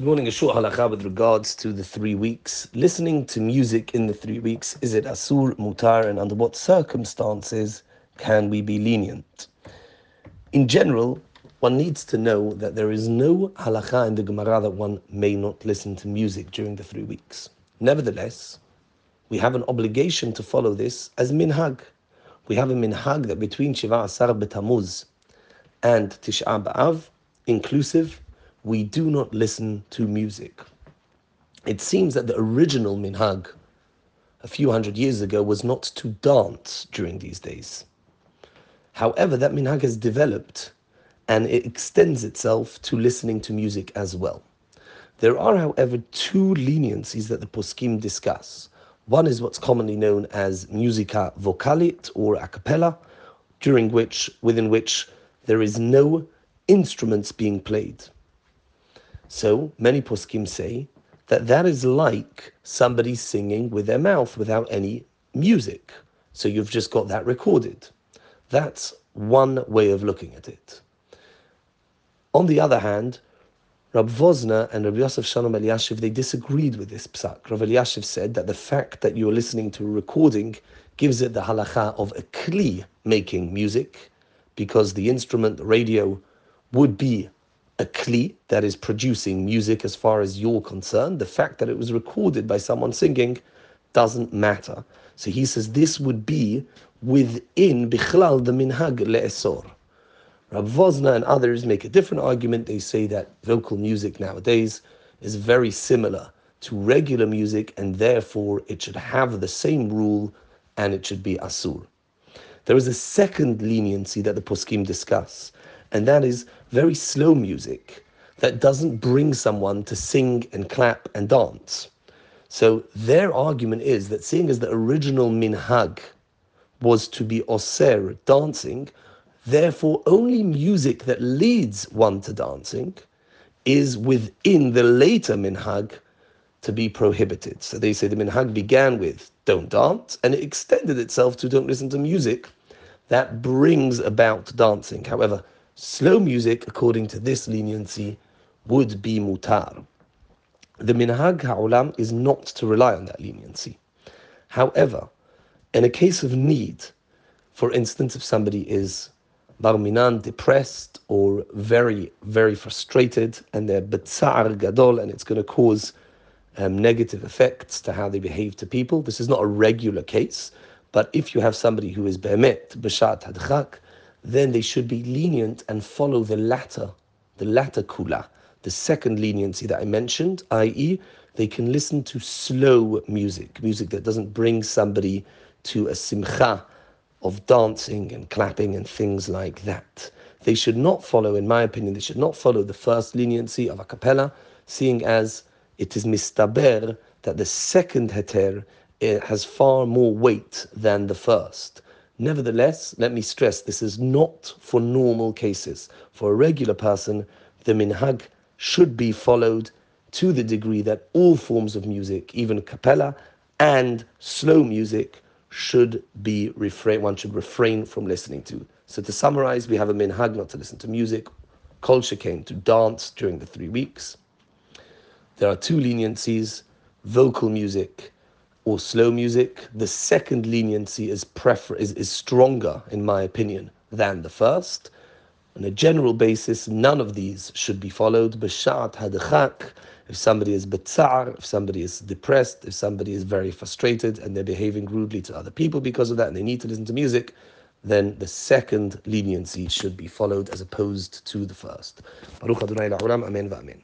Good morning, a short halakha with regards to the three weeks. Listening to music in the three weeks, is it asur, mutar, and under what circumstances can we be lenient? In general, one needs to know that there is no halakha in the Gemara that one may not listen to music during the three weeks. Nevertheless, we have an obligation to follow this as minhag. We have a minhag that between Shiva Asar B'Tamuz and Tish'a B'Av, inclusive, we do not listen to music. It seems that the original minhag a few hundred years ago was not to dance during these days. However, that minhag has developed and it extends itself to listening to music as well. There are, however, two leniencies that the poskim discuss. One is what's commonly known as musica vocalit or a cappella, during which, within which there is no instruments being played. So many poskim say that that is like somebody singing with their mouth without any music. So you've just got that recorded. That's one way of looking at it. On the other hand, Rab Wosner and Rab Yosef Shalom Eliashiv, they disagreed with this psak. Rab Eliashiv said that the fact that you're listening to a recording gives it the halacha of a kli making music, because the instrument, the radio, would be a kli that is producing music as far as you're concerned. The fact that it was recorded by someone singing doesn't matter. So he says this would be within bichlal the minhag le'esor. Rav Wosner and others make a different argument. They say that vocal music nowadays is very similar to regular music and therefore it should have the same rule and it should be asur. There is a second leniency that the poskim discuss, and that is very slow music that doesn't bring someone to sing and clap and dance. So their argument is that seeing as the original minhag was to be oser, dancing, therefore only music that leads one to dancing is within the later minhag to be prohibited. So they say the minhag began with don't dance and it extended itself to don't listen to music that brings about dancing. However, Slow music, according to this leniency, would be mutar. The minhag ha'olam is not to rely on that leniency. However, in a case of need, for instance, if somebody is barminan, depressed, or very, very frustrated, and they're betzar gadol, and it's going to cause um, negative effects to how they behave to people. This is not a regular case, but if you have somebody who is be'emet, b'shat hadchak, then they should be lenient and follow the latter, the latter kula, the second leniency that I mentioned, i.e., they can listen to slow music, music that doesn't bring somebody to a simcha of dancing and clapping and things like that. They should not follow, in my opinion, they should not follow the first leniency of a cappella, seeing as it is mistaber that the second heter eh, has far more weight than the first. Nevertheless, let me stress this is not for normal cases. For a regular person, the minhag should be followed to the degree that all forms of music, even cappella and slow music, should be refrain. One should refrain from listening to. So to summarize, we have a minhag not to listen to music, culture came to dance during the three weeks. There are two leniencies: vocal music or slow music, the second leniency is prefer is, is stronger, in my opinion, than the first. On a general basis, none of these should be followed. B'shat hadachak, if somebody is betzar, if somebody is depressed, if somebody is very frustrated and they're behaving rudely to other people because of that and they need to listen to music, then the second leniency should be followed as opposed to the first. Baruch Adonai la'olam, amen va'amen.